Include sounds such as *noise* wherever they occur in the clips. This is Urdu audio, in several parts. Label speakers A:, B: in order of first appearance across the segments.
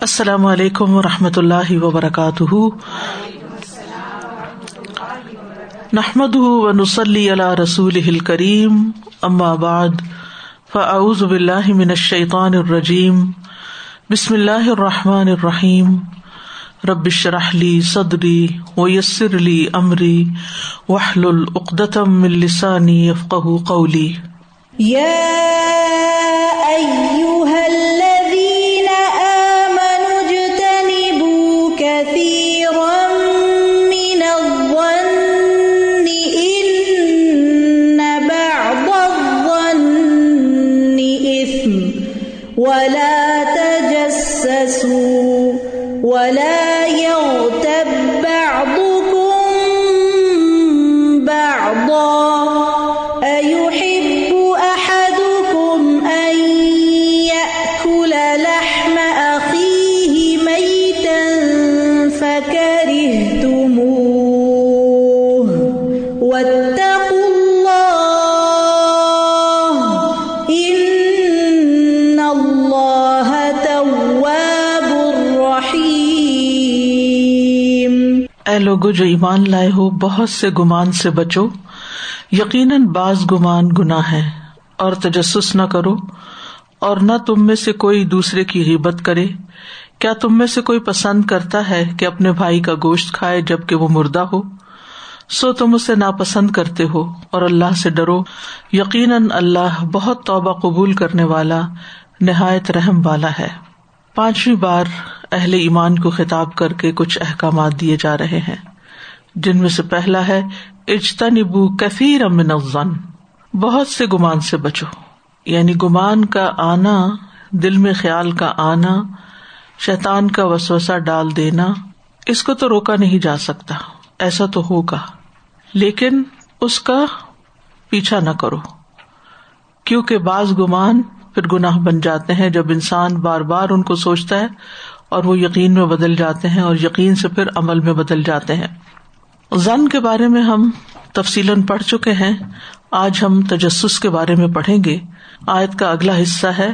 A: السلام علیکم و رحمۃ اللہ وبرکاتہ۔ نحمد و نسلی اللہ رسول کریم بعد، فاعوذ باللہ من الشیطان الرجیم، بسم اللہ الرحمٰن الرحیم۔ ربش رحلی صدری و یسر علی عمری وحل العقدم السانی افقہ قولی۔ لوگو جو ایمان لائے ہو، بہت سے گمان سے بچو۔ یقیناً بعض گمان گنا ہے اور تجسس نہ کرو۔ اور نہ تم میں سے کوئی دوسرے کی غیبت کرے۔ کیا تم میں سے کوئی پسند کرتا ہے کہ اپنے بھائی کا گوشت کھائے جبکہ وہ مردہ ہو؟ سو تم اسے ناپسند کرتے ہو اور اللہ سے ڈرو۔ یقیناً اللہ بہت توبہ قبول کرنے والا، نہایت رحم والا ہے۔ پانچویں بار اہل ایمان کو خطاب کر کے کچھ احکامات دیے جا رہے ہیں۔ جن میں سے پہلا ہے اجتنبو کثیر من الظن۔ بہت سے گمان سے بچو۔ یعنی گمان کا آنا، دل میں خیال کا آنا، شیطان کا وسوسا ڈال دینا، اس کو تو روکا نہیں جا سکتا۔ ایسا تو ہوگا۔ لیکن اس کا پیچھا نہ کرو۔ کیونکہ بعض گمان پھر گناہ بن جاتے ہیں۔ جب انسان بار بار ان کو سوچتا ہے اور وہ یقین میں بدل جاتے ہیں اور یقین سے پھر عمل میں بدل جاتے ہیں۔ زن کے بارے میں ہم تفصیل پڑھ چکے ہیں۔ آج ہم تجسس کے بارے میں پڑھیں گے۔ آیت کا اگلا حصہ ہے،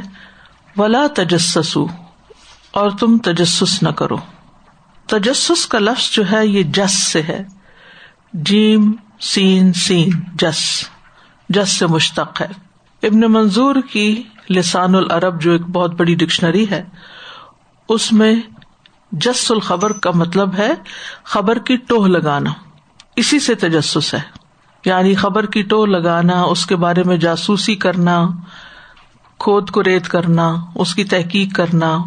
A: ولا تجسس اور تم تجسس نہ کرو۔ تجسس کا لفظ جو ہے، یہ جس سے ہے۔ جیم، سین سین، جس۔ جس سے مشتق ہے۔ ابن منظور کی لسان العرب جو ایک بہت بڑی ڈکشنری ہے اس میں جس الخبر کا مطلب ہے خبر کی ٹوہ لگانا۔ اسی سے تجسس ہے۔ یعنی خبر کی ٹوہ لگانا، اس کے بارے میں جاسوسی کرنا، کھود کو ریت کرنا، اس کی تحقیق کرنا۔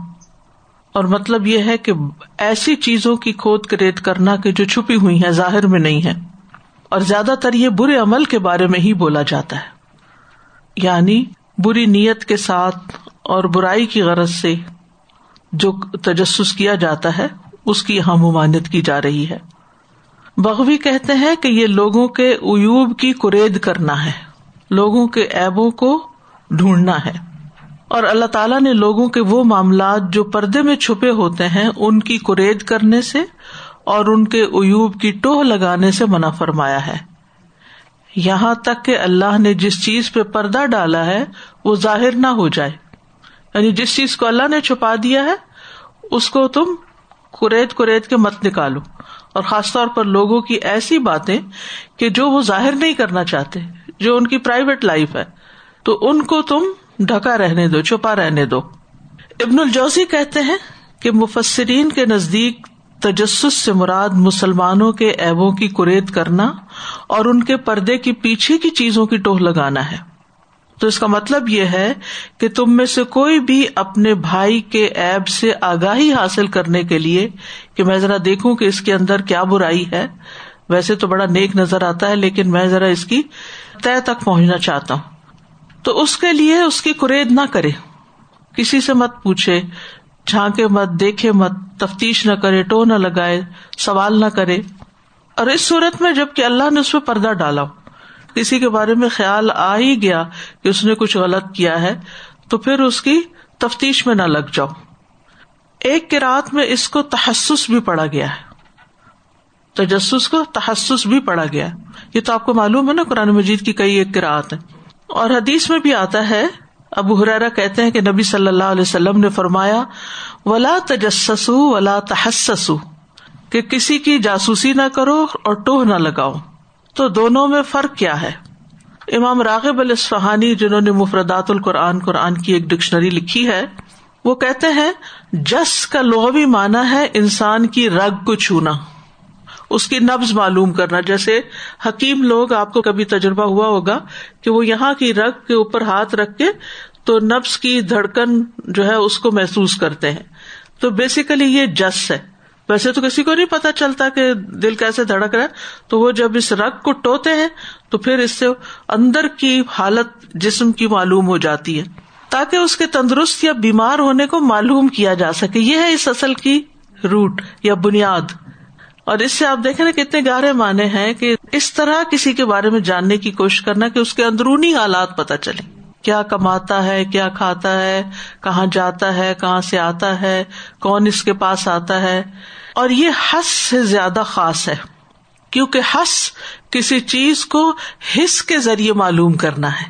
A: اور مطلب یہ ہے کہ ایسی چیزوں کی کھود ریت کرنا کہ جو چھپی ہوئی ہے ظاہر میں نہیں ہے اور زیادہ تر یہ برے عمل کے بارے میں ہی بولا جاتا ہے۔ یعنی بری نیت کے ساتھ اور برائی کی غرض سے جو تجسس کیا جاتا ہے، اس کی یہاں ممانت کی جا رہی ہے۔ بغوی کہتے ہیں کہ یہ لوگوں کے ایوب کی کرید کرنا ہے۔ لوگوں کے ایبوں کو ڈھونڈنا ہے۔ اور اللہ تعالیٰ نے لوگوں کے وہ معاملات جو پردے میں چھپے ہوتے ہیں، ان کی کرید کرنے سے اور ان کے ایوب کی ٹوہ لگانے سے منع فرمایا ہے۔ یہاں تک کہ اللہ نے جس چیز پہ پردہ ڈالا ہے، وہ ظاہر نہ ہو جائے۔ یعنی جس چیز کو اللہ نے چھپا دیا ہے، اس کو تم کریت کریت کے مت نکالو۔ اور خاص طور پر لوگوں کی ایسی باتیں کہ جو وہ ظاہر نہیں کرنا چاہتے، جو ان کی پرائیویٹ لائف ہے۔ تو ان کو تم ڈھکا رہنے دو، چھپا رہنے دو۔ ابن الجوزی کہتے ہیں کہ مفسرین کے نزدیک تجسس سے مراد مسلمانوں کے ایبوں کی کریت کرنا اور ان کے پردے کی پیچھے کی چیزوں کی ٹوہ لگانا ہے۔ تو اس کا مطلب یہ ہے کہ تم میں سے کوئی بھی اپنے بھائی کے ایب سے آگاہی حاصل کرنے کے لیے کہ میں ذرا دیکھوں کہ اس کے اندر کیا برائی ہے۔ ویسے تو بڑا نیک نظر آتا ہے، لیکن میں ذرا اس کی طے تک پہنچنا چاہتا ہوں۔ تو اس کے لیے اس کی کرید نہ کرے۔ کسی سے مت پوچھے، جھانکے مت، دیکھے مت، تفتیش نہ کرے، ٹو نہ لگائے، سوال نہ کرے۔ اور اس صورت میں جبکہ اللہ نے اس پہ پردہ ڈالا کسی کے بارے میں خیال آ ہی گیا کہ اس نے کچھ غلط کیا ہے، تو پھر اس کی تفتیش میں نہ لگ جاؤ۔ ایک رات میں اس کو تحسس بھی پڑا گیا ہے۔ تجسس کو تحسس بھی پڑا گیا۔ یہ تو آپ کو معلوم ہے نا، قرآن مجید کی کئی ایک کراط ہے اور حدیث میں بھی آتا ہے، ابو حرارا کہتے ہیں کہ نبی صلی اللہ علیہ وسلم نے فرمایا، ولا تجسسو ولا تحسسو کہ کسی کی جاسوسی نہ کرو اور ٹوہ نہ لگاؤ۔ تو دونوں میں فرق کیا ہے؟ امام راغب الاسفہانی جنہوں نے مفردات القرآن، قرآن کی ایک ڈکشنری لکھی ہے، وہ کہتے ہیں، جس کا لغوی معنی ہے انسان کی رگ کو چھونا، اس کی نبز معلوم کرنا۔ جیسے حکیم لوگ، آپ کو کبھی تجربہ ہوا ہوگا کہ وہ یہاں کی رگ کے اوپر ہاتھ رکھ کے تو نبز کی دھڑکن جو ہے، اس کو محسوس کرتے ہیں۔ تو بیسیکلی یہ جس ہے۔ ویسے تو کسی کو نہیں پتا چلتا کہ دل کیسے دھڑک رہا ہے۔ تو وہ جب اس رگ کو ٹوتے ہیں، تو پھر اس سے اندر کی حالت جسم کی معلوم ہو جاتی ہے۔ تاکہ اس کے تندرست یا بیمار ہونے کو معلوم کیا جا سکے۔ یہ ہے اس اصل کی روٹ یا بنیاد۔ اور اس سے آپ دیکھیں نا کتنے گہرے معنی ہیں کہ اس طرح کسی کے بارے میں جاننے کی کوشش کرنا کہ اس کے اندرونی حالات پتہ چلے کیا کماتا ہے، کیا کھاتا ہے، کہاں جاتا ہے، کہاں سے آتا ہے، کون اس کے پاس آتا ہے۔ اور یہ حس سے زیادہ خاص ہے، کیونکہ حس کسی چیز کو حص کے ذریعے معلوم کرنا ہے۔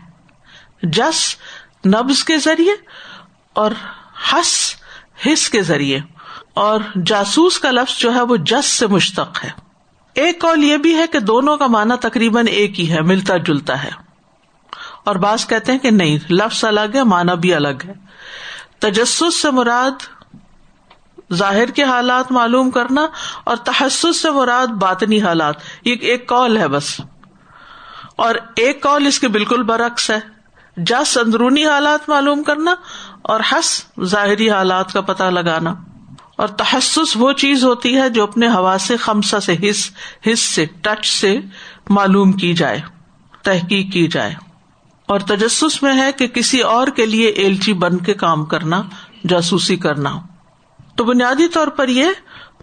A: جس نبز کے ذریعے اور حس حص کے ذریعے۔ اور جاسوس کا لفظ جو ہے وہ جس سے مشتق ہے۔ ایک کال یہ بھی ہے کہ دونوں کا معنی تقریباً ایک ہی ہے، ملتا جلتا ہے۔ اور بعض کہتے ہیں کہ نہیں، لفظ الگ ہے، معنی بھی الگ ہے۔ تجسس سے مراد ظاہر کے حالات معلوم کرنا اور تحسس سے مراد باطنی حالات۔ یہ ایک کال ہے بس۔ اور ایک کال اس کے بالکل برعکس ہے۔ جس اندرونی حالات معلوم کرنا اور ہس ظاہری حالات کا پتہ لگانا۔ اور تحسس وہ چیز ہوتی ہے جو اپنے ہوا سے خمسا سے حص حص سے، ٹچ سے معلوم کی جائے، تحقیق کی جائے۔ اور تجسس میں ہے کہ کسی اور کے لیے ایلچی بن کے کام کرنا، جاسوسی کرنا۔ تو بنیادی طور پر یہ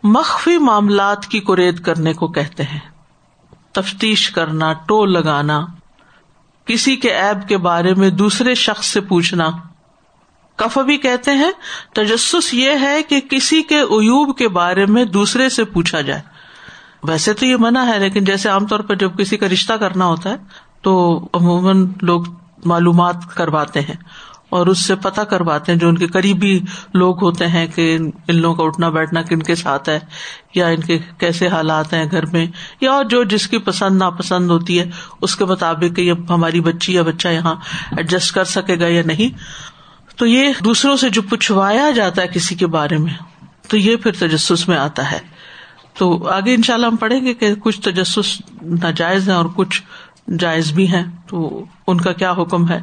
A: مخفی معاملات کی قرید کرنے کو کہتے ہیں۔ تفتیش کرنا، ٹول لگانا، کسی کے ایب کے بارے میں دوسرے شخص سے پوچھنا۔ کف بھی کہتے ہیں، تجسس یہ ہے کہ کسی کے عیوب کے بارے میں دوسرے سے پوچھا جائے۔ ویسے تو یہ منع ہے، لیکن جیسے عام طور پر جب کسی کا رشتہ کرنا ہوتا ہے تو عموماً لوگ معلومات کرواتے ہیں اور اس سے پتہ کرواتے ہیں جو ان کے قریبی لوگ ہوتے ہیں کہ ان لوگوں کا اٹھنا بیٹھنا کن کے ساتھ ہے یا ان کے کیسے حالات ہیں گھر میں یا اور جو جس کی پسند ناپسند ہوتی ہے، اس کے مطابق کہ یہ ہماری بچی یا بچہ یہاں ایڈجسٹ کر سکے گا یا نہیں۔ تو یہ دوسروں سے جو پوچھوایا جاتا ہے کسی کے بارے میں، تو یہ پھر تجسس میں آتا ہے۔ تو آگے ان شاء اللہ ہم پڑھیں گے کہ کچھ تجسس ناجائز ہیں اور کچھ جائز بھی ہیں، تو ان کا کیا حکم ہے؟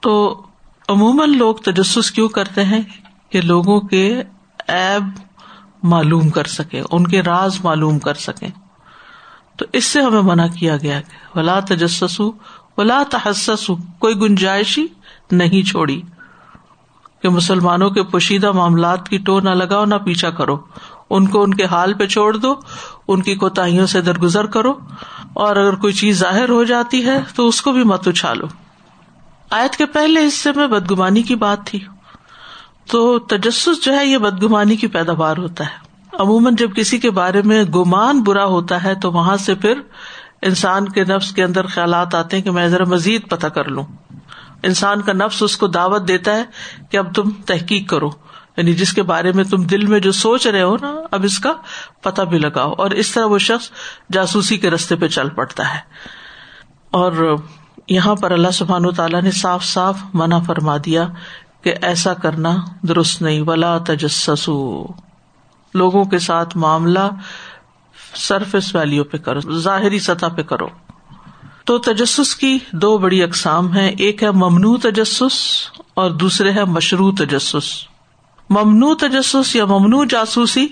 A: تو عموماً لوگ تجسس کیوں کرتے ہیں کہ لوگوں کے ایب معلوم کر سکے ان کے راز معلوم کر سکے تو اس سے ہمیں منع کیا گیا کہ ولا تجسس ولا تحسس کوئی گنجائش ہی نہیں چھوڑی کہ مسلمانوں کے پوشیدہ معاملات کی ٹو نہ لگاؤ نہ پیچھا کرو۔ ان کو ان کے حال پہ چھوڑ دو، ان کی کوتاہیوں سے درگزر کرو، اور اگر کوئی چیز ظاہر ہو جاتی ہے تو اس کو بھی مت اچھالو۔ آیت کے پہلے حصے میں بدگمانی کی بات تھی۔ تو تجسس جو ہے، یہ بدگمانی کی پیداوار ہوتا ہے۔ عموماً جب کسی کے بارے میں گمان برا ہوتا ہے تو وہاں سے پھر انسان کے نفس کے اندر خیالات آتے ہیں کہ میں ذرا مزید پتہ کر لوں۔ انسان کا نفس اس کو دعوت دیتا ہے کہ اب تم تحقیق کرو۔ یعنی جس کے بارے میں تم دل میں جو سوچ رہے ہو نا، اب اس کا پتا بھی لگاؤ۔ اور اس طرح وہ شخص جاسوسی کے رستے پہ چل پڑتا ہے۔ اور یہاں پر اللہ سبحان تعالیٰ نے صاف صاف منع فرما دیا کہ ایسا کرنا درست نہیں۔ ولا تجسسو لوگوں کے ساتھ معاملہ سرفس ویلو پہ کرو، ظاہری سطح پہ کرو۔ تو تجسس کی دو بڑی اقسام ہے ایک ہے ممنوع تجسس اور دوسرے ہے مشروع تجسس۔ ممنوع تجسس یا ممنوع جاسوسی،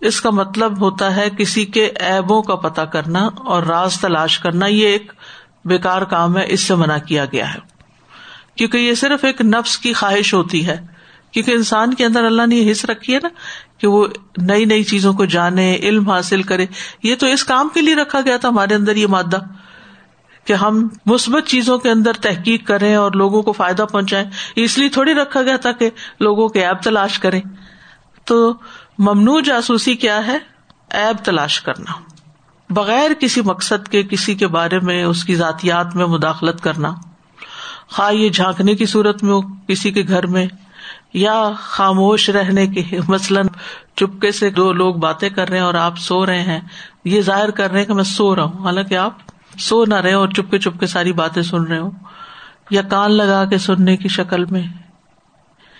A: اس کا مطلب ہوتا ہے کسی کے ایبوں کا پتا کرنا اور راز تلاش کرنا، یہ ایک بےکار کام ہے، اس سے منع کیا گیا ہے۔ کیونکہ یہ صرف ایک نفس کی خواہش ہوتی ہے۔ کیونکہ انسان کے اندر اللہ نے یہ حص رکھی ہے نا کہ وہ نئی نئی چیزوں کو جانے، علم حاصل کرے۔ یہ تو اس کام کے لیے رکھا گیا تھا، ہمارے اندر یہ مادہ۔ کہ ہم مثبت چیزوں کے اندر تحقیق کریں اور لوگوں کو فائدہ پہنچائیں۔ اس لیے تھوڑی رکھا گیا تھا کہ لوگوں کے ایب تلاش کریں۔ تو ممنوع جاسوسی کیا ہے؟ ایب تلاش کرنا۔ بغیر کسی مقصد کے، کسی کے بارے میں، اس کی ذاتیات میں مداخلت کرنا۔ خواہ یہ جھانکنے کی صورت میں ہو کسی کے گھر میں، یا خاموش رہنے کے۔ مثلاً چپکے سے دو لوگ باتیں کر رہے ہیں اور آپ سو رہے ہیں۔ یہ ظاہر کر رہے ہیں کہ میں سو رہا ہوں۔ حالانکہ آپ سو نہ رہے اور چپکے چپکے ساری باتیں سن رہے ہوں یا کان لگا کے سننے کی شکل میں۔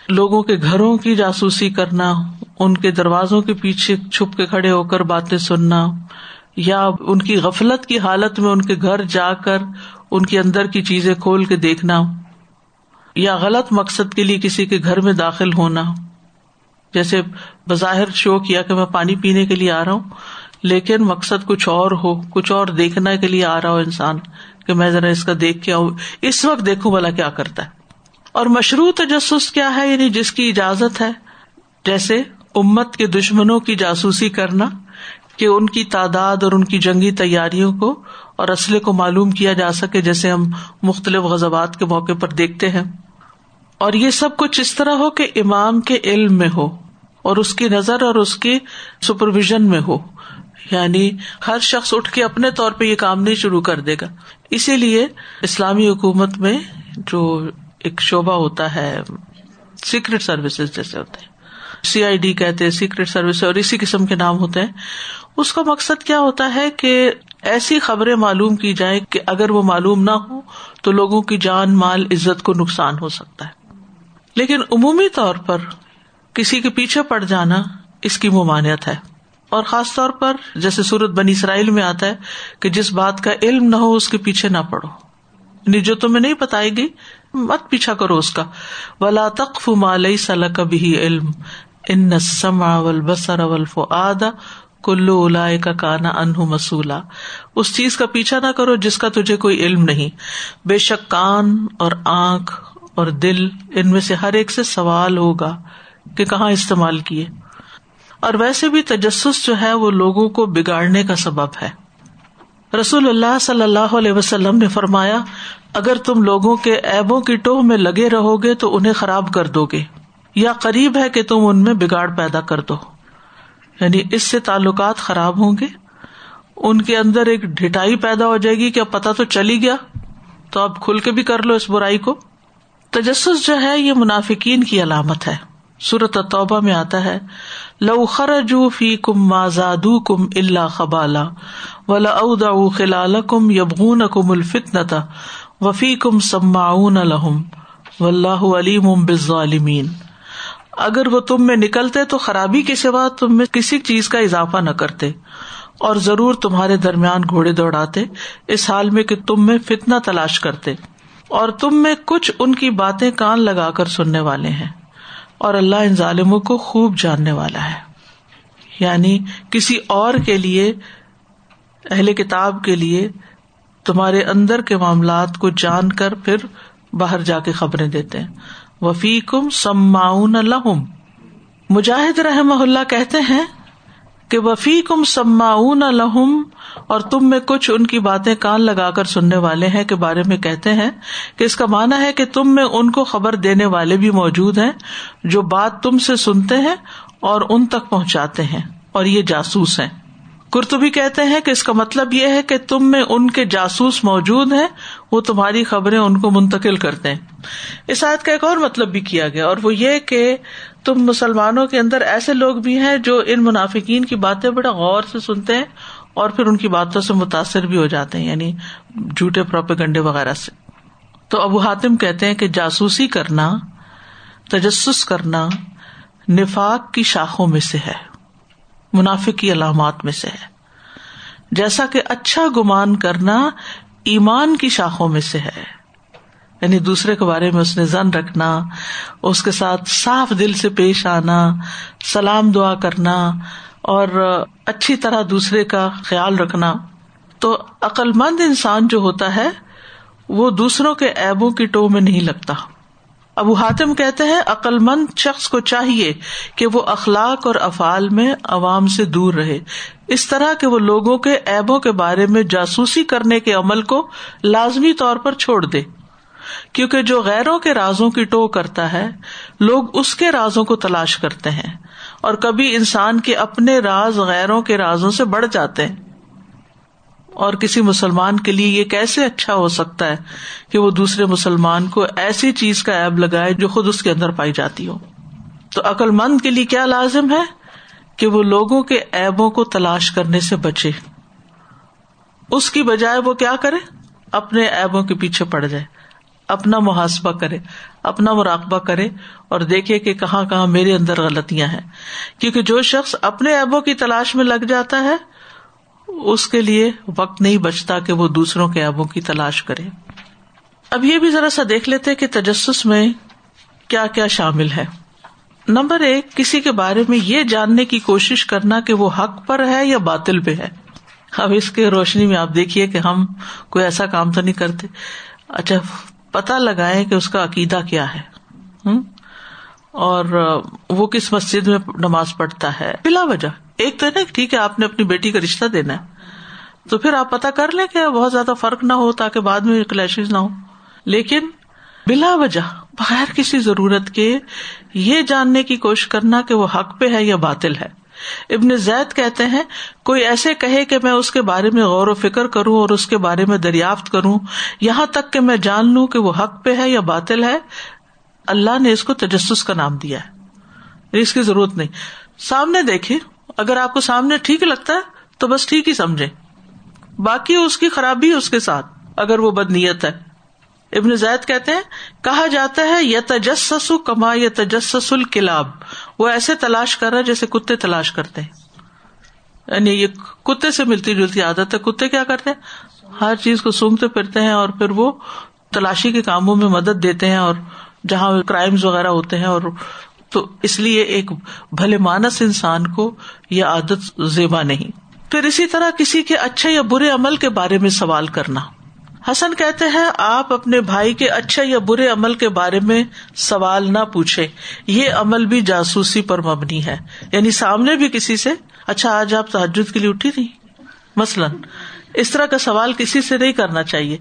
A: لوگوں کے گھروں کی جاسوسی کرنا، ان کے دروازوں کے پیچھے چھپ کے کھڑے ہو کر باتیں سننا، یا ان کی غفلت کی حالت میں ان کے گھر جا کر ان کے اندر کی چیزیں کھول کے دیکھنا، یا غلط مقصد کے لیے کسی کے گھر میں داخل ہونا۔ جیسے بظاہر شو کیا کہ میں پانی پینے کے لیے آ رہا ہوں لیکن مقصد کچھ اور ہو، کچھ اور دیکھنے کے لیے آ رہا ہو انسان کہ میں ذرا اس کا دیکھ کے آؤں، اس وقت دیکھوں والا کیا کرتا ہے۔ اور مشروع تجسس کیا ہے؟ یعنی جس کی اجازت ہے، جیسے امت کے دشمنوں کی جاسوسی کرنا، کہ ان کی تعداد اور ان کی جنگی تیاریوں کو اور اسلحے کو معلوم کیا جا سکے، جیسے ہم مختلف غزبات کے موقع پر دیکھتے ہیں۔ اور یہ سب کچھ اس طرح ہو کہ امام کے علم میں ہو، اور اس کی نظر اور اس کی سپرویژن میں ہو۔ یعنی ہر شخص اٹھ کے اپنے طور پہ یہ کام نہیں شروع کر دے گا۔ اسی لیے اسلامی حکومت میں جو ایک شعبہ ہوتا ہے سیکرٹ سروسز جیسے ہوتے ہیں۔ سی آئی ڈی کہتے سیکرٹ سروس اور اسی قسم کے نام ہوتے ہیں۔ اس کا مقصد کیا ہوتا ہے کہ ایسی خبریں معلوم کی جائے کہ اگر وہ معلوم نہ ہو تو لوگوں کی جان، مال، عزت کو نقصان ہو سکتا ہے۔ لیکن عمومی طور پر کسی کے پیچھے پڑ جانا اس کی ممانعت ہے۔ اور خاص طور پر جیسے سورت بنی اسرائیل میں آتا ہے کہ جس بات کا علم نہ ہو اس کے پیچھے نہ پڑو۔ یعنی جو تمہیں نہیں بتائے گی، مت پیچھا کرو اس کا۔ ولا تقف مالئی سل کبھی علم۔ ان سما اول بسر اول فو آدا کلو الا کا کانا انہ مسولا اس چیز کا پیچھا نہ کرو جس کا تجھے کوئی علم نہیں۔ بے شک کان اور آنکھ اور دل ان میں سے ہر ایک سے سوال ہوگا کہ کہاں استعمال کیے۔ اور ویسے بھی تجسس جو ہے وہ لوگوں کو بگاڑنے کا سبب ہے۔ رسول اللہ صلی اللہ علیہ وسلم نے فرمایا، اگر تم لوگوں کے ایبوں کی ٹوہ میں لگے رہو گے تو انہیں خراب کر دو گے، یا قریب ہے کہ تم ان میں بگاڑ پیدا کر دو۔ یعنی اس سے تعلقات خراب ہوں گے۔ ان کے اندر ایک ڈٹائی پیدا ہو جائے گی کہ اب پتا تو چلی گیا، تو اب کھل کے بھی کر لو اس برائی کو۔ تجسس جو ہے یہ منافقین کی علامت ہے۔ سورت توبہ میں آتا ہے، لو خرجو فی کم مازاد کم اللہ خبالا، ولا ادا خلال کم یبغون کم الفتنتا وفی کم سماؤن الحم و اللہ علیم بالظالمین۔ اگر وہ تم میں نکلتے تو خرابی کے سوا تم میں کسی چیز کا اضافہ نہ کرتے، اور ضرور تمہارے درمیان گھوڑے دوڑاتے، اس حال میں کہ تم میں فتنا تلاش کرتے، اور تم میں کچھ ان کی باتیں کان لگا کر سننے والے ہیں۔ اور اللہ ان ظالموں کو خوب جاننے والا ہے۔ یعنی کسی اور کے لیے، اہل کتاب کے لیے تمہارے اندر کے معاملات کو جان کر پھر باہر جا کے خبریں دیتے ہیں۔ وفی کم سماؤن الحم مجاہد رحم اللہ کہتے ہیں کہ وفی کم سماؤن الحم اور تم میں کچھ ان کی باتیں کان لگا کر سننے والے ہیں کے بارے میں کہتے ہیں کہ اس کا مانا ہے کہ تم میں ان کو خبر دینے والے بھی موجود ہیں جو بات تم سے سنتے ہیں اور ان تک پہنچاتے ہیں، اور یہ جاسوس ہیں۔ کرتبی کہتے ہیں کہ اس کا مطلب یہ ہے کہ تم میں ان کے جاسوس موجود ہیں، وہ تمہاری خبریں ان کو منتقل کرتے ہیں۔ اس آیت کا ایک اور مطلب بھی کیا گیا، اور وہ یہ کہ تم مسلمانوں کے اندر ایسے لوگ بھی ہیں جو ان منافقین کی باتیں بڑا غور سے سنتے ہیں اور پھر ان کی باتوں سے متاثر بھی ہو جاتے ہیں یعنی جھوٹے پروپیگنڈے وغیرہ سے۔ تو ابو حاتم کہتے ہیں کہ جاسوسی کرنا، تجسس کرنا نفاق کی شاخوں میں سے ہے، منافق کی علامات میں سے ہے۔ جیسا کہ اچھا گمان کرنا ایمان کی شاخوں میں سے ہے۔ یعنی دوسرے کے بارے میں اس نے زن رکھنا، اس کے ساتھ صاف دل سے پیش آنا، سلام دعا کرنا اور اچھی طرح دوسرے کا خیال رکھنا۔ تو عقل مند انسان جو ہوتا ہے، وہ دوسروں کے ایبوں کی ٹو میں نہیں لگتا۔ ابو حاتم کہتے ہیں عقل مند شخص کو چاہیے کہ وہ اخلاق اور افعال میں عوام سے دور رہے۔ اس طرح کے وہ لوگوں کے ایبوں کے بارے میں جاسوسی کرنے کے عمل کو لازمی طور پر چھوڑ دے۔ کیونکہ جو غیروں کے رازوں کی ٹو کرتا ہے، لوگ اس کے رازوں کو تلاش کرتے ہیں اور کبھی انسان کے اپنے راز غیروں کے رازوں سے بڑھ جاتے ہیں۔ اور کسی مسلمان کے لیے یہ کیسے اچھا ہو سکتا ہے کہ وہ دوسرے مسلمان کو ایسی چیز کا ایب لگائے جو خود اس کے اندر پائی جاتی ہو؟ تو عقل مند کے لیے کیا لازم ہے کہ وہ لوگوں کے ایبوں کو تلاش کرنے سے بچے؟ اس کی بجائے وہ کیا کرے؟ اپنے ایبوں کے پیچھے پڑ جائے۔ اپنا محاسبہ کرے، اپنا مراقبہ کرے اور دیکھے کہ کہاں کہاں میرے اندر غلطیاں ہیں۔ کیونکہ جو شخص اپنے ایبوں کی تلاش میں لگ جاتا ہے، اس کے لیے وقت نہیں بچتا کہ وہ دوسروں کے ایبوں کی تلاش کرے۔ اب یہ بھی ذرا سا دیکھ لیتے کہ تجسس میں کیا کیا شامل ہے۔ نمبر ایک، کسی کے بارے میں یہ جاننے کی کوشش کرنا کہ وہ حق پر ہے یا باطل پہ ہے۔ اب اس کے روشنی میں آپ دیکھیے کہ ہم کوئی ایسا کام تو نہیں کرتے۔ اچھا پتا لگائے کہ اس کا عقیدہ کیا ہے۔ اور وہ کس مسجد میں نماز پڑھتا ہے؟ بلا وجہ۔ ایک تو نا ٹھیک ہے، آپ نے اپنی بیٹی کا رشتہ دینا ہے۔ تو پھر آپ پتا کر لیں کہ بہت زیادہ فرق نہ ہو تاکہ بعد میں کلیشز نہ ہو۔ لیکن بلا وجہ، بغیر کسی ضرورت کے یہ جاننے کی کوشش کرنا کہ وہ حق پہ ہے یا باطل ہے۔ ابن زید کہتے ہیں، کوئی ایسے کہے کہ میں اس کے بارے میں غور و فکر کروں اور اس کے بارے میں دریافت کروں، یہاں تک کہ میں جان لوں کہ وہ حق پہ ہے یا باطل ہے۔ اللہ نے اس کو تجسس کا نام دیا ہے۔ اس کی ضرورت نہیں۔ سامنے دیکھے اگر آپ کو سامنے ٹھیک لگتا ہے تو بس ٹھیک ہی سمجھے باقی اس کی خرابی اس کے ساتھ، اگر وہ بد نیت ہے۔ ابن زید کہتے ہیں، کہا جاتا ہے یا تجسس کما یا تجسس الکلاب۔ وہ ایسے تلاش کر رہا جیسے کتے تلاش کرتے ہیں۔ یعنی یہ کتے سے ملتی جلتی عادت ہے۔ کتے کیا کرتے ہیں؟ ہر چیز کو سونگتے پھرتے ہیں اور پھر وہ تلاشی کے کاموں میں مدد دیتے ہیں اور جہاں کرائمز وغیرہ ہوتے ہیں اور تو اس لیے ایک بھلے مانس انسان کو یہ عادت زیبا نہیں۔ پھر اسی طرح کسی کے اچھے یا برے عمل کے بارے میں سوال کرنا۔ حسن کہتے ہیں، آپ اپنے بھائی کے اچھے یا برے عمل کے بارے میں سوال نہ پوچھے یہ عمل بھی جاسوسی پر مبنی ہے۔ یعنی سامنے بھی کسی سے اچھا آج آپ تحجد کے لیے اٹھی تھی۔ مثلاً، اس طرح کا سوال کسی سے نہیں کرنا چاہیے۔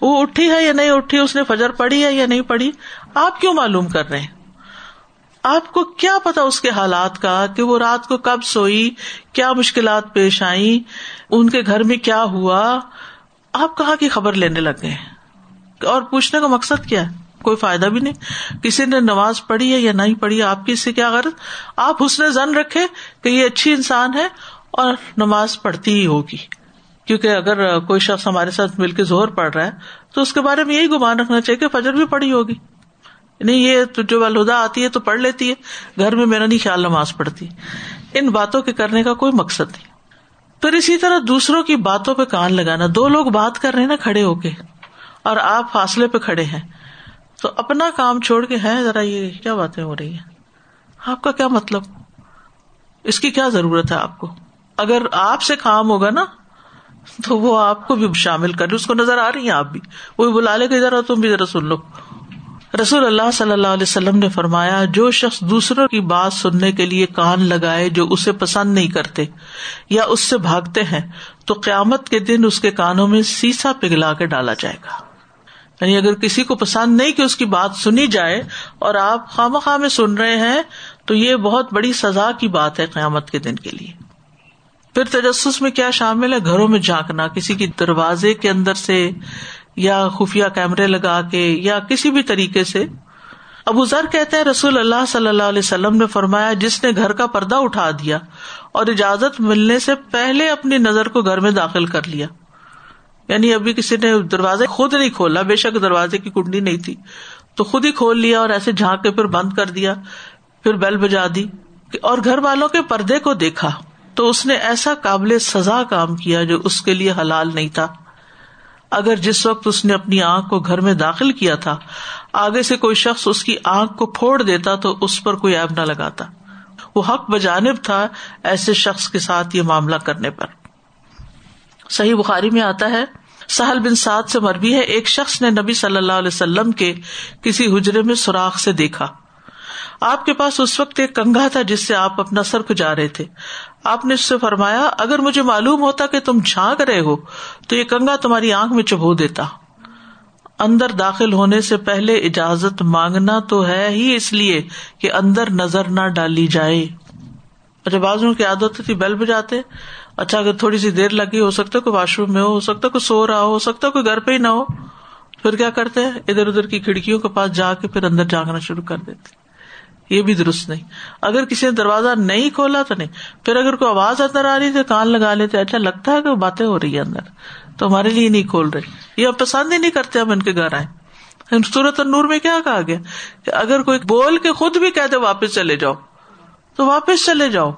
A: وہ اٹھی ہے یا نہیں اٹھی، اس نے فجر پڑی ہے یا نہیں پڑی آپ کیوں معلوم کر رہے ہیں؟ آپ کو کیا پتا اس کے حالات کا کہ وہ رات کو کب سوئی، کیا مشکلات پیش آئی ان کے گھر میں کیا ہوا آپ کہاں کی خبر لینے لگ گئے اور پوچھنے کا مقصد کیا ہے؟ کوئی فائدہ بھی نہیں۔ کسی نے نماز پڑھی ہے یا نہیں پڑھی آپ کی اس سے کیا غرض؟ آپ حسن زن رکھے کہ یہ اچھی انسان ہے اور نماز پڑھتی ہی ہوگی۔ کیونکہ اگر کوئی شخص ہمارے ساتھ مل کے زہر پڑ رہا ہے، تو اس کے بارے میں یہی گمان رکھنا چاہیے کہ فجر بھی پڑھی ہوگی۔ نہیں یہ تو جو الدا آتی ہے تو پڑھ لیتی ہے۔ گھر میں میرا نہیں خیال نماز پڑھتی۔ ان باتوں کے کرنے کا کوئی مقصد نہیں۔ پھر اسی طرح دوسروں کی باتوں پہ کان لگانا۔ دو لوگ بات کر رہے ہیں نا کھڑے ہو کے، اور آپ فاصلے پہ کھڑے ہیں۔ تو اپنا کام چھوڑ کے ہے ذرا یہ کیا باتیں ہو رہی ہیں؟ آپ کا کیا مطلب؟ اس کی کیا ضرورت ہے آپ کو؟ اگر آپ سے کام ہوگا نا، تو وہ آپ کو بھی شامل کر اس کو نظر آ رہی ہیں آپ بھی۔ وہ بلا لے کے ذرا تم بھی ذرا سن لو۔ رسول اللہ صلی اللہ علیہ وسلم نے فرمایا، جو شخص دوسروں کی بات سننے کے لیے کان لگائے جو اسے پسند نہیں کرتے یا اس سے بھاگتے ہیں، تو قیامت کے دن اس کے کانوں میں سیسا پگلا کے ڈالا جائے گا۔ یعنی اگر کسی کو پسند نہیں کہ اس کی بات سنی جائے اور آپ خام خواہ میں سن رہے ہیں، تو یہ بہت بڑی سزا کی بات ہے قیامت کے دن کے لیے۔ پھر تجسس میں کیا شامل ہے؟ گھروں میں جھانکنا، کسی کی دروازے کے اندر سے یا خفیہ کیمرے لگا کے یا کسی بھی طریقے سے، ابو ذر کہتے ہیں، رسول اللہ صلی اللہ علیہ وسلم نے فرمایا، جس نے گھر کا پردہ اٹھا دیا اور اجازت ملنے سے پہلے اپنی نظر کو گھر میں داخل کر لیا۔ یعنی ابھی کسی نے دروازے خود نہیں کھولا، بے شک دروازے کی کنڈی نہیں تھی، تو خود ہی کھول لیا اور ایسے جھانک کے پھر بند کر دیا، پھر بیل بجا دی اور گھر والوں کے پردے کو دیکھا۔ تو اس نے ایسا قابل سزا کام کیا جو اس کے لیے حلال نہیں تھا۔ اگر جس وقت اس نے اپنی آنکھ کو گھر میں داخل کیا تھا، آگے سے کوئی شخص اس کی آنکھ کو پھوڑ دیتا تو اس پر کوئی ایب نہ لگاتا۔ وہ حق بجانب تھا ایسے شخص کے ساتھ یہ معاملہ کرنے پر۔ صحیح بخاری میں آتا ہے، سہل بن سعد سے مربی ہے، ایک شخص نے نبی صلی اللہ علیہ وسلم کے کسی حجرے میں سوراخ سے دیکھا۔ آپ کے پاس اس وقت ایک کنگا تھا جس سے آپ اپنا سر کھجا رہے تھے۔ آپ نے اس سے فرمایا، اگر مجھے معلوم ہوتا کہ تم جھانک رہے ہو، تو یہ کنگا تمہاری آنکھ میں چبو دیتا۔ اندر داخل ہونے سے پہلے اجازت مانگنا تو ہے ہی اس لیے کہ اندر نظر نہ ڈالی جائے۔ اچھا بازو کی عادت تھی بیل بجاتے۔ اچھا اگر تھوڑی سی دیر لگی، ہو سکتا ہے کوئی واش روم میں ہو سکتا ہے کوئی سو رہا ہو سکتا ہے کوئی گھر پہ ہی نہ ہو۔ پھر کیا کرتے ہیں؟ ادھر ادھر کی کھڑکیوں کے پاس جا کے پھر اندر جاگنا شروع کر دیتے۔ یہ بھی درست نہیں۔ اگر کسی نے دروازہ نہیں کھولا تو نہیں۔ پھر اگر کوئی آواز اندر آ رہی تو کان لگا لیتے اچھا لگتا ہے کہ باتیں ہو رہی ہے اندر۔ تو ہمارے لیے نہیں کھول رہے۔ یہ اب پسند ہی نہیں کرتے ہم ان کے گھر آئے سورت نور میں کیا کہا گیا؟ کہ اگر کوئی بول کے خود بھی کہتے واپس چلے جاؤ، تو واپس چلے جاؤ۔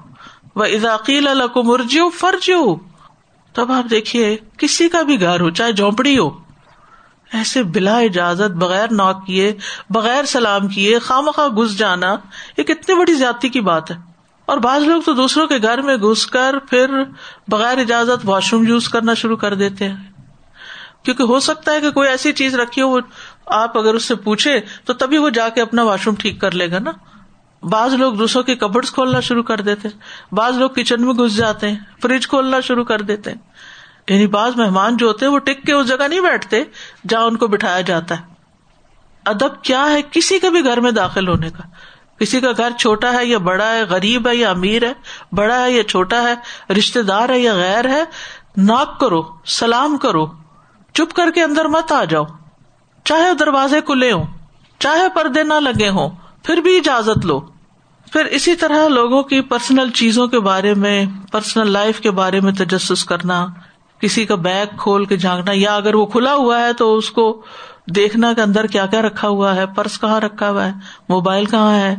A: وہ عزاقیل اللہ کو مرجیو فرجیو تب آپ دیکھیے، کسی کا بھی گھر ہو، چاہے جھونپڑی ہو ایسے بلا اجازت، بغیر نوک کیے، بغیر سلام کیے خام خواہ گھس جانا، یہ کتنی بڑی زیادتی کی بات ہے۔ اور بعض لوگ تو دوسروں کے گھر میں گھس کر پھر بغیر اجازت واش روم یوز کرنا شروع کر دیتے ہیں۔ کیونکہ ہو سکتا ہے کہ کوئی ایسی چیز رکھی ہو آپ اگر اس سے پوچھے تو تبھی وہ جا کے اپنا واش روم ٹھیک کر لے گا نا۔ بعض لوگ دوسروں کے کبڈ کھولنا شروع کر دیتے بعض لوگ کچن میں گھس جاتے ہیں، فریج کھولنا شروع کر دیتے ہیں۔ یعنی بعض مہمان جو ہوتے ہیں وہ ٹک کے اس جگہ نہیں بیٹھتے جہاں ان کو بٹھایا جاتا ہے۔ ادب کیا ہے کسی کے بھی گھر میں داخل ہونے کا؟ کسی کا گھر چھوٹا ہے یا بڑا ہے، غریب ہے یا امیر ہے، بڑا ہے یا چھوٹا ہے رشتے دار ہے یا غیر ہے ناک کرو، سلام کرو، چپ کر کے اندر مت آ جاؤ۔ چاہے دروازے کھلے ہوں، چاہے پردے نہ لگے ہوں، پھر بھی اجازت لو۔ پھر اسی طرح لوگوں کی پرسنل چیزوں کے بارے میں پرسنل لائف کے بارے میں تجسس کرنا کسی کا بیگ کھول کے جھانکنا، یا اگر وہ کھلا ہوا ہے تو اس کو دیکھنا کہ اندر کیا کیا رکھا ہوا ہے، پرس کہاں رکھا ہوا ہے، موبائل کہاں ہے۔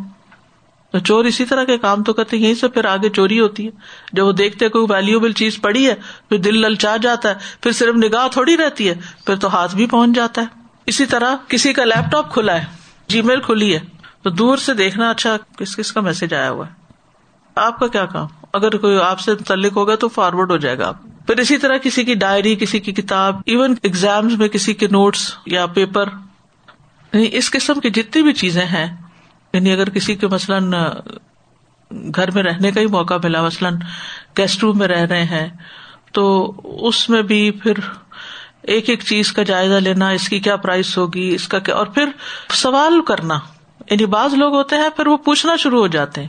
A: تو چور اسی طرح کے کام تو کرتے یہیں سے پھر آگے چوری ہوتی ہے۔ جب وہ دیکھتے کوئی ویلوبل چیز پڑی ہے، پھر دل للچا جاتا ہے، پھر صرف نگاہ تھوڑی رہتی ہے، پھر تو ہاتھ بھی پہنچ جاتا ہے۔ اسی طرح کسی کا لیپ ٹاپ کھلا ہے جی میل کھلی ہے، تو دور سے دیکھنا اچھا کس کس کا میسج آیا ہوا ہے۔ آپ کا کیا کام؟ اگر کوئی آپ سے متعلق ہوگا تو فارورڈ ہو جائے گا آپ۔ پھر اسی طرح کسی کی ڈائری، کسی کی کتاب ایون ایگزام میں کسی کے نوٹس یا پیپر یعنی اس قسم کی جتنی بھی چیزیں ہیں یعنی اگر کسی کے مثلاً گھر میں رہنے کا ہی موقع ملا، مثلاً گیسٹ روم میں رہ رہے ہیں، تو اس میں بھی پھر ایک ایک چیز کا جائزہ لینا، اس کی کیا پرائز ہوگی، اس کا کیا، اور پھر سوال کرنا یعنی بعض لوگ ہوتے ہیں، پھر وہ پوچھنا شروع ہو جاتے ہیں،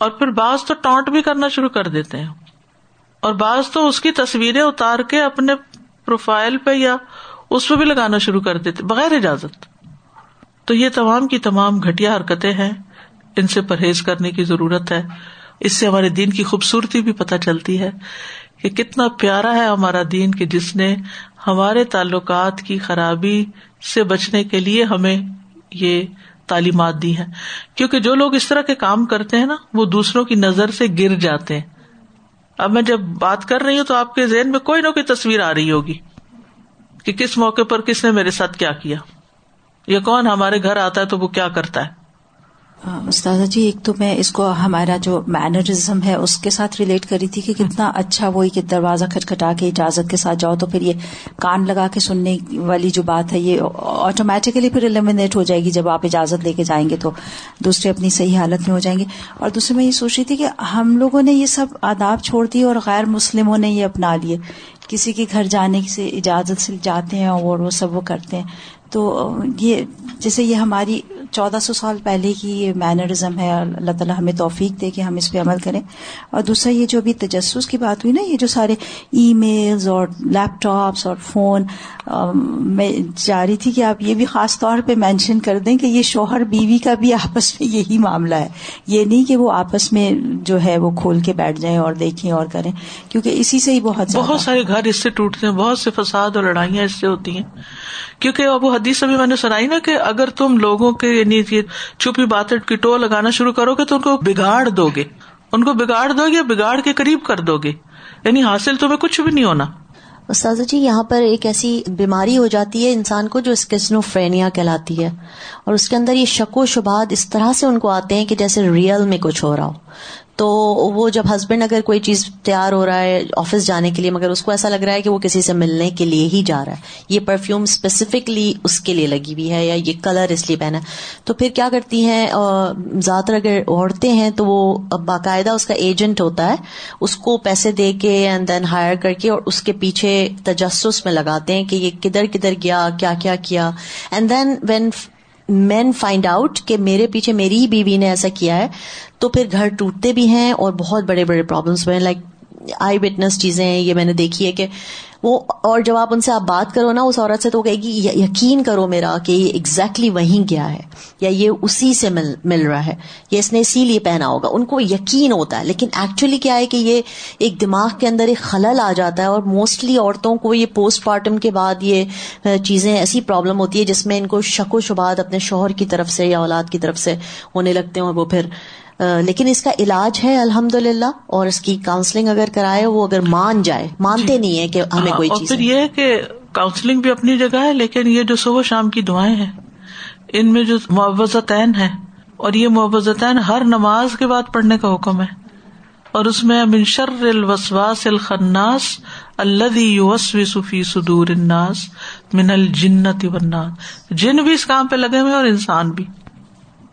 A: اور پھر بعض تو ٹانٹ بھی کرنا شروع کر دیتے ہیں۔ اور بعض تو اس کی تصویریں اتار کے اپنے پروفائل پہ یا اس پہ بھی لگانا شروع کر دیتے، بغیر اجازت۔ تو یہ تمام کی تمام گٹیا حرکتیں ہیں، ان سے پرہیز کرنے کی ضرورت ہے۔ اس سے ہمارے دین کی خوبصورتی بھی پتہ چلتی ہے کہ کتنا پیارا ہے ہمارا دین کہ جس نے ہمارے تعلقات کی خرابی سے بچنے کے لیے ہمیں یہ تعلیمات دی ہیں۔ کیونکہ جو لوگ اس طرح کے کام کرتے ہیں نا، وہ دوسروں کی نظر سے گر جاتے ہیں۔ اب میں جب بات کر رہی ہوں تو آپ کے ذہن میں کوئی نہ کوئی تصویر آ رہی ہوگی کہ کس موقع پر کس نے میرے ساتھ کیا کیا یا کون ہمارے گھر آتا ہے تو وہ کیا کرتا ہے؟
B: استاذہ جی ایک تو میں اس کو ہمارا جو مینرزم ہے، اس کے ساتھ ریلیٹ کری تھی کہ کتنا اچھا وہی کہ دروازہ کھٹکھٹا کے اجازت کے ساتھ جاؤ تو پھر یہ کان لگا کے سننے والی جو بات ہے، یہ آٹومیٹیکلی پھر المنیٹ ہو جائے گی جب آپ اجازت لے کے جائیں گے تو دوسرے اپنی صحیح حالت میں ہو جائیں گے۔ اور دوسرے میں یہ سوچ رہی تھی کہ ہم لوگوں نے یہ سب آداب چھوڑ دیے اور غیر مسلموں نے یہ اپنا لیے۔ کسی کے گھر جانے سے اجازت سے جاتے ہیں اور وہ سب وہ کرتے ہیں۔ تو یہ جیسے یہ ہماری چودہ سو سال پہلے کی یہ مینرزم ہے، اللہ تعالیٰ ہمیں توفیق دے کہ ہم اس پہ عمل کریں۔ اور دوسرا یہ جو ابھی تجسس کی بات ہوئی نا، یہ جو سارے ای میلز اور لیپ ٹاپس اور فون میں چاہ رہی تھی کہ آپ یہ بھی خاص طور پہ مینشن کر دیں کہ یہ شوہر بیوی کا بھی آپس میں یہی معاملہ ہے۔ یہ نہیں کہ وہ آپس میں جو ہے وہ کھول کے بیٹھ جائیں اور دیکھیں اور کریں، کیونکہ اسی سے ہی بہت
A: بہت سارے گھر اس سے ٹوٹتے ہیں، بہت سے فساد اور لڑائیاں اس سے ہوتی ہیں۔ کیونکہ ابو حدیث ابھی میں نے سنائی نا کہ اگر تم لوگوں کے یعنی چھپی باتیں کی ٹو لگانا شروع کرو گے تو ان کو بگاڑ دو گے۔ ان کو بگاڑ دو گے، بگاڑ کے قریب کر دو گے۔ یعنی حاصل تمہیں کچھ بھی نہیں ہونا۔
C: استاذ جی یہاں پر ایک ایسی بیماری ہو جاتی ہے انسان کو جو اسکسنوفرینیا کہلاتی ہے۔ اور اس کے اندر یہ شک و شبہات اس طرح سے ان کو آتے ہیں کہ جیسے ریئل میں کچھ ہو رہا ہو۔ تو وہ جب ہسبینڈ اگر کوئی چیز تیار ہو رہا ہے آفس جانے کے لیے، مگر اس کو ایسا لگ رہا ہے کہ وہ کسی سے ملنے کے لیے ہی جا رہا ہے۔ یہ پرفیوم اسپیسیفکلی اس کے لیے لگی ہوئی ہے یا یہ کلر اس لیے پہنا تو پھر کیا کرتی ہیں زیادہ تر اگر عورتیں ہیں تو وہ باقاعدہ اس کا ایجنٹ ہوتا ہے۔ اس کو پیسے دے کے اینڈ دین ہائر کر کے اور اس کے پیچھے تجسس میں لگاتے ہیں کہ یہ کدھر کدھر گیا، کیا کیا کیا۔ اینڈ دین وین مین فائنڈ آؤٹ کہ میرے پیچھے میری ہی بیوی نے ایسا کیا ہے، تو پھر گھر ٹوٹتے بھی ہیں اور بہت بڑے بڑے پرابلمس ہوئے لائک آئی وٹنس چیزیں ہیں یہ میں نے دیکھی ہے کہ وہ اور جب آپ ان سے آپ بات کرو نا اس عورت سے تو وہ کہے گی یقین کرو میرا کہ یہ ایگزیکٹلی وہیں گیا ہے یا یہ اسی سے مل مل رہا ہے، یہ اس نے اسی لیے پہنا ہوگا۔ ان کو یقین ہوتا ہے، لیکن ایکچولی کیا ہے کہ یہ ایک دماغ کے اندر ایک خلل آ جاتا ہے اور موسٹلی عورتوں کو یہ پوسٹ پارٹم کے بعد یہ چیزیں ایسی پرابلم ہوتی ہے جس میں ان کو شک و شبات اپنے شوہر کی طرف سے یا اولاد کی طرف سے ہونے لگتے ہیں اور وہ پھر لیکن اس کا علاج ہے الحمد للہ اور اس کی کاؤنسلنگ اگر کرائے وہ اگر مان جائے مانتے جی. نہیں ہے کہ ہمیں ہاں، کوئی چیز
A: پھر یہ کہ کاؤنسلنگ بھی اپنی جگہ ہے لیکن یہ جو صبح شام کی دعائیں ہیں ان میں جو معوضتین ہے اور یہ معوضتین ہر نماز کے بعد پڑھنے کا حکم ہے۔ اور اس میں منشر الوسواس الخناس اللہ صفی صدور الناس من الجنت والناس جن بھی اس کام پہ لگے ہوئے اور انسان بھی۔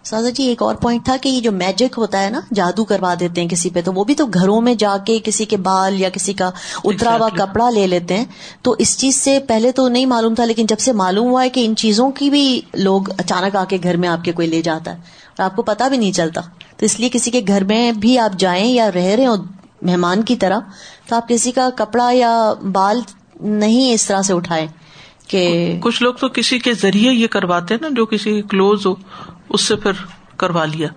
C: سازا جی ایک اور پوائنٹ تھا کہ یہ جو میجک ہوتا ہے نا جادو کروا دیتے ہیں کسی پہ تو وہ بھی تو گھروں میں جا کے کسی کے بال یا کسی کا اترا ہوا کپڑا لے لیتے ہیں۔ تو اس چیز سے پہلے تو نہیں معلوم تھا لیکن جب سے معلوم ہوا ہے کہ ان چیزوں کی بھی لوگ اچانک آ کے گھر میں آپ کے کوئی لے جاتا ہے اور آپ کو پتا بھی نہیں چلتا۔ تو اس لیے کسی کے گھر میں بھی آپ جائیں یا رہ رہے ہو مہمان کی طرح تو آپ کسی کا کپڑا یا بال نہیں اس طرح سے اٹھائے کہ
A: کچھ لوگ تو کسی کے ذریعے یہ کرواتے نا جو کسی کلوز ہو۔ اس سے پھر کروا لیا۔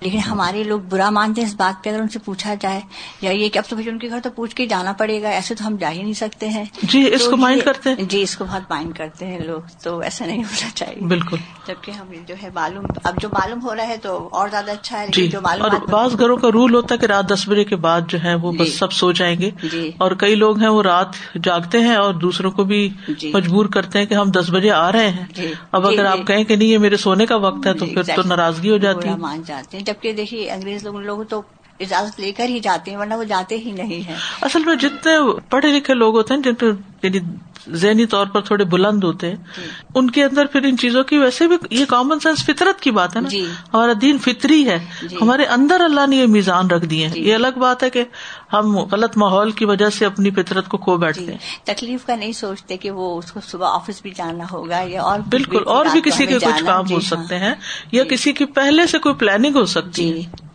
B: لیکن ہمارے لوگ برا مانتے ہیں اس بات پہ اگر ان سے پوچھا جائے یا یہ کہ اب تو ان کے گھر تو پوچھ کے جانا پڑے گا ایسے تو ہم جا ہی نہیں سکتے ہیں۔
A: جی اس کو مائنڈ کرتے ہیں۔
B: جی اس کو بہت مائنڈ کرتے ہیں لوگ تو ایسا نہیں ہونا چاہیے۔
A: بالکل۔
B: جبکہ ہم جو ہے معلوم اب جو معلوم ہو رہا ہے تو اور زیادہ اچھا ہے
A: جی
B: جو معلوم
A: اور بعض گھروں کا رول ہوتا ہے کہ رات دس بجے کے بعد جو ہے وہ بس جی۔ سب سو جائیں گے۔ جی۔ اور کئی لوگ ہیں وہ رات جاگتے ہیں اور دوسروں کو بھی جی۔ مجبور کرتے ہیں کہ ہم دس بجے آ رہے ہیں۔ جی۔ اب اگر آپ کہیں کہ نہیں یہ میرے سونے کا وقت ہے تو پھر تو ناراضگی ہو جاتی۔ ہے
B: مان جاتے ہیں۔ جبکہ دیکھیے انگریز لوگ تو اجازت لے کر ہی جاتے ہیں ورنہ وہ جاتے ہی نہیں ہے
A: اصل میں جتنے پڑھے لکھے لوگ ہوتے ہیں جن یعنی ذہنی طور پر تھوڑے بلند ہوتے ہیں جی۔ ان کے اندر پھر ان چیزوں کی ویسے بھی یہ کامن سینس فطرت کی بات ہے نا۔ جی۔ ہمارا دین فطری ہے۔ جی۔ ہمارے اندر اللہ نے یہ میزان رکھ دیے ہیں۔ یہ الگ بات ہے کہ ہم غلط ماحول کی وجہ سے اپنی فطرت کو کھو بیٹھتے ہیں۔
B: تکلیف کا نہیں سوچتے کہ وہ اس کو صبح آفس بھی جانا ہوگا یا اور
A: بالکل اور بھی کسی کے کچھ کام ہو سکتے ہیں یا کسی کی پہلے سے کوئی پلاننگ ہو سکتی ہے۔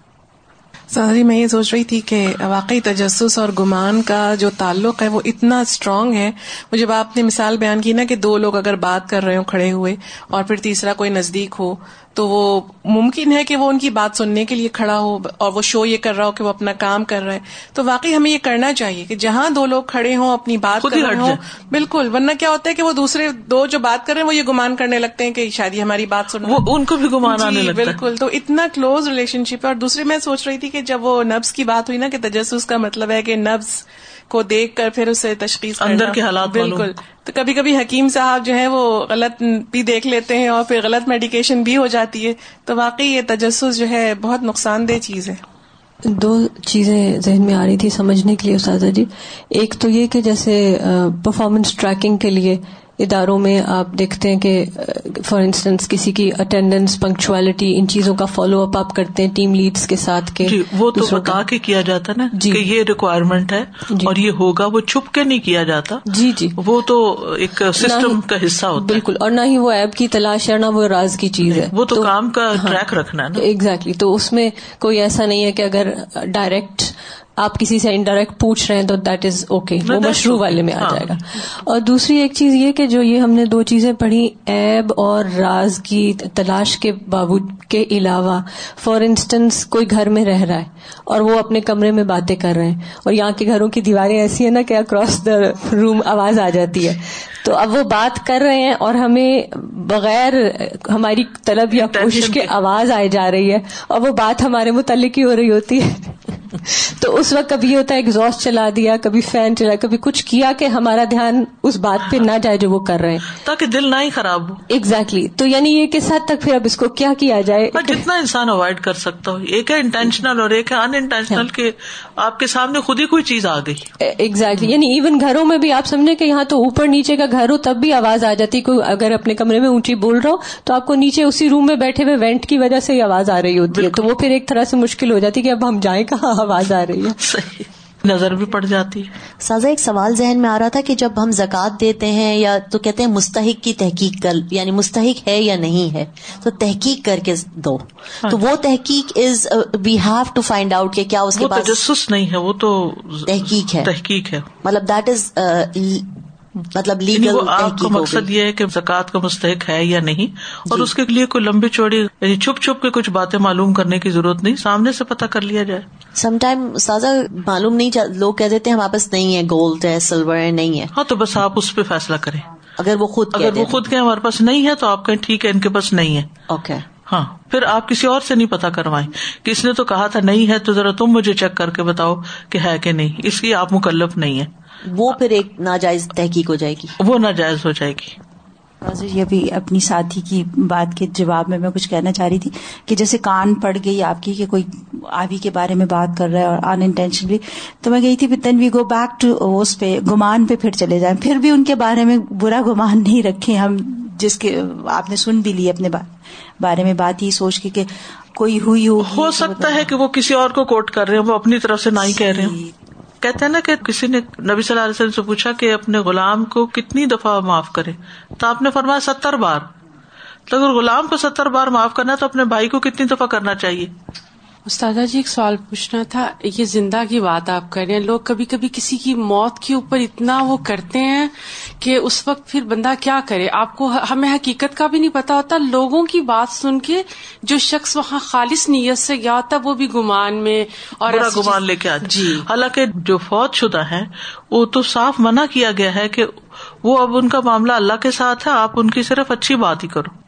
D: سر میں یہ سوچ رہی تھی کہ واقعی تجسس اور گمان کا جو تعلق ہے وہ اتنا اسٹرانگ ہے۔ وہ جب آپ نے مثال بیان کی نا کہ دو لوگ اگر بات کر رہے ہوں کھڑے ہوئے اور پھر تیسرا کوئی نزدیک ہو تو وہ ممکن ہے کہ وہ ان کی بات سننے کے لیے کھڑا ہو اور وہ شو یہ کر رہا ہو کہ وہ اپنا کام کر رہا ہے۔ تو واقعی ہمیں یہ کرنا چاہیے کہ جہاں دو لوگ کھڑے ہوں اپنی بات کر رہے ہوں بالکل ورنہ کیا ہوتا ہے کہ وہ دوسرے دو جو بات کر رہے ہیں وہ یہ گمان کرنے لگتے ہیں کہ شاید ہماری بات سن
A: ان کو بھی گمان جی
D: بالکل تو اتنا کلوز ریلیشن شپ ہے۔ اور دوسری میں سوچ رہی تھی کہ جب وہ نبز کی بات ہوئی نا کہ تجسس کا مطلب ہے کہ نبز کو دیکھ کر پھر اسے تشخیص
A: اندر کے حالات
D: بالکل۔ تو کبھی کبھی حکیم صاحب جو ہے وہ غلط بھی دیکھ لیتے ہیں اور پھر غلط میڈیکیشن بھی ہو جاتی ہے۔ تو واقعی یہ تجسس جو ہے بہت نقصان دہ چیز ہے۔
E: دو چیزیں ذہن میں آ رہی تھی سمجھنے کے لیے استاذہ جی۔ ایک تو یہ کہ جیسے پرفارمنس ٹریکنگ کے لیے اداروں میں آپ دیکھتے ہیں کہ فار انسٹنس کسی کی اٹینڈنس پنکچوالٹی ان چیزوں کا فالو اپ آپ کرتے ہیں ٹیم لیڈس کے ساتھ کے
A: جی وہ تو بتا کے کیا جاتا نا جی۔ کہ یہ ریکوائرمنٹ ہے جی۔ اور یہ ہوگا وہ چھپ کے نہیں کیا جاتا۔
E: جی جی۔
A: وہ تو ایک سسٹم کا حصہ ہوتا
E: بالکل اور نہ ہی وہ ایپ کی تلاش ہے نہ وہ راز کی چیز ہے۔
A: وہ تو کام کا ٹریک ہاں۔ رکھنا ہے
E: ایگزیکٹلی تو اس میں کوئی ایسا نہیں ہے کہ اگر ڈائریکٹ آپ کسی سے انڈائریکٹ پوچھ رہے ہیں تو دیٹ از اوکے وہ مشروع والے میں آ ہاں۔ جائے گا. اور دوسری ایک چیز یہ کہ جو یہ ہم نے دو چیزیں پڑھی ایب اور راز کی تلاش کے بابو کے علاوہ فار انسٹنس کوئی گھر میں رہ رہا ہے اور وہ اپنے کمرے میں باتیں کر رہے ہیں اور یہاں کے گھروں کی دیواریں ایسی ہیں نا کہ اکراس دا روم آواز آ جاتی ہے۔ تو اب وہ بات کر رہے ہیں اور ہمیں بغیر ہماری طلب یا کوشش کے آواز آئی جا رہی ہے اور وہ بات ہمارے متعلق ہی ہو رہی ہوتی ہے۔ *laughs* تو اس وقت کبھی یہ ہوتا ہے ایگزاسٹ چلا دیا کبھی فین چلا کبھی کچھ کیا کہ ہمارا دھیان اس بات پہ نہ جائے جو وہ کر رہے ہیں۔
A: تاکہ دل نہ ہی خراب ہو۔
E: ایگزیکٹلی تو یعنی یہ کس حد تک پھر اب اس کو کیا کیا جائے؟
A: جتنا انسان اوائڈ کر سکتا ہو ایک ہے انٹینشنل اور ایک ہے ان انٹینشنل کہ آپ کے سامنے خود ہی کوئی چیز آ گئی۔
E: ایگزیکٹلی یعنی ایون گھروں میں بھی آپ سمجھے کہ یہاں تو اوپر نیچے کا گھر ہو تب بھی آواز آ جاتی کوئی اگر اپنے کمرے میں اونچی بول رہا ہو تو آپ کو نیچے اسی روم میں بیٹھے ہوئے وینٹ کی وجہ سے ہی آواز آ رہی ہوتی ہے۔ تو وہ پھر ایک طرح سے مشکل ہو جاتی کہ اب ہم جائیں کہاں آواز آ رہی ہے؟
A: نظر بھی پڑ جاتی ہے۔
C: سازا ایک سوال ذہن میں آ رہا تھا کہ جب ہم زکوٰۃ دیتے ہیں یا تو کہتے ہیں مستحق کی تحقیق کر یعنی مستحق ہے یا نہیں ہے تو تحقیق کر کے دو۔ تو وہ تحقیق is we have to find out کہ کیا اس کے پاس
A: تجسس نہیں ہے وہ تو
C: تحقیق ہے۔
A: تحقیق ہے۔
C: مطلب دیٹ از مطلب
A: یعنی
C: لیگل
A: وہ آپ کا مقصد یہ ہے کہ زکوٰۃ کا مستحق ہے یا نہیں؟ اور اس کے لیے کوئی لمبی چوڑی یعنی چھپ چھپ کے کچھ باتیں معلوم کرنے کی ضرورت نہیں سامنے سے پتہ کر لیا جائے۔
C: سم ٹائم سازا معلوم نہیں لوگ کہہ دیتے ہیں ہمارے پاس نہیں ہے گولڈ ہے سلور ہے نہیں ہے۔
A: ہاں تو بس آپ اس پہ فیصلہ کریں۔
C: اگر وہ خود
A: اگر وہ خود کہ ہمارے پاس نہیں ہے تو آپ کہیں ٹھیک ہے ان کے پاس نہیں ہے۔
C: اوکے
A: ہاں پھر آپ کسی اور سے نہیں پتا کروائیں۔ کہ اس نے تو کہا تھا نہیں ہے تو ذرا تم مجھے چیک کر کے بتاؤ کہ ہے کہ نہیں اس کی آپ مکلف نہیں ہے
C: وہ پھر ایک ناجائز تحقیق ہو جائے گی۔
A: وہ ناجائز ہو جائے گی۔
B: یہ بھی اپنی ساتھی کی بات کے جواب میں میں کچھ کہنا چاہ رہی تھی کہ جیسے کان پڑ گئی آپ کی کہ کوئی آوی کے بارے میں بات کر رہا ہے اور ان انٹینشنلی تو میں گئی تھی دین وی گو بیک ٹو اس پہ گمان پہ پھر چلے جائیں۔ پھر بھی ان کے بارے میں برا گمان نہیں رکھے ہم جس کے آپ نے سن بھی لی اپنے بارے میں بات ہی سوچ کے کہ کوئی ہوئی
A: ہو سکتا ہے کہ وہ کسی اور کو کوٹ کر رہے ہیں وہ اپنی طرف سے نہ ہی کہہ رہے ہیں کہتے ہیں نا کہ کسی نے نبی صلی اللہ علیہ وسلم سے پوچھا کہ اپنے غلام کو کتنی دفعہ معاف کرے تو آپ نے فرمایا ستر بار۔ تو اگر غلام کو ستر بار معاف کرنا ہے تو اپنے بھائی کو کتنی دفعہ کرنا چاہیے؟
D: استادا جی ایک سوال پوچھنا تھا یہ زندہ کی بات آپ کر رہے ہیں لوگ کبھی کبھی کسی کی موت کے اوپر اتنا وہ کرتے ہیں کہ اس وقت پھر بندہ کیا کرے؟ آپ کو ہمیں حقیقت کا بھی نہیں پتا ہوتا لوگوں کی بات سن کے جو شخص وہاں خالص نیت سے گیا ہوتا وہ بھی گمان میں اور
A: برا گمان لے کے آ
D: جی۔
A: حالانکہ جو فوت شدہ ہے وہ تو صاف منع کیا گیا ہے کہ وہ اب ان کا معاملہ اللہ کے ساتھ ہے آپ ان کی صرف اچھی بات ہی کرو۔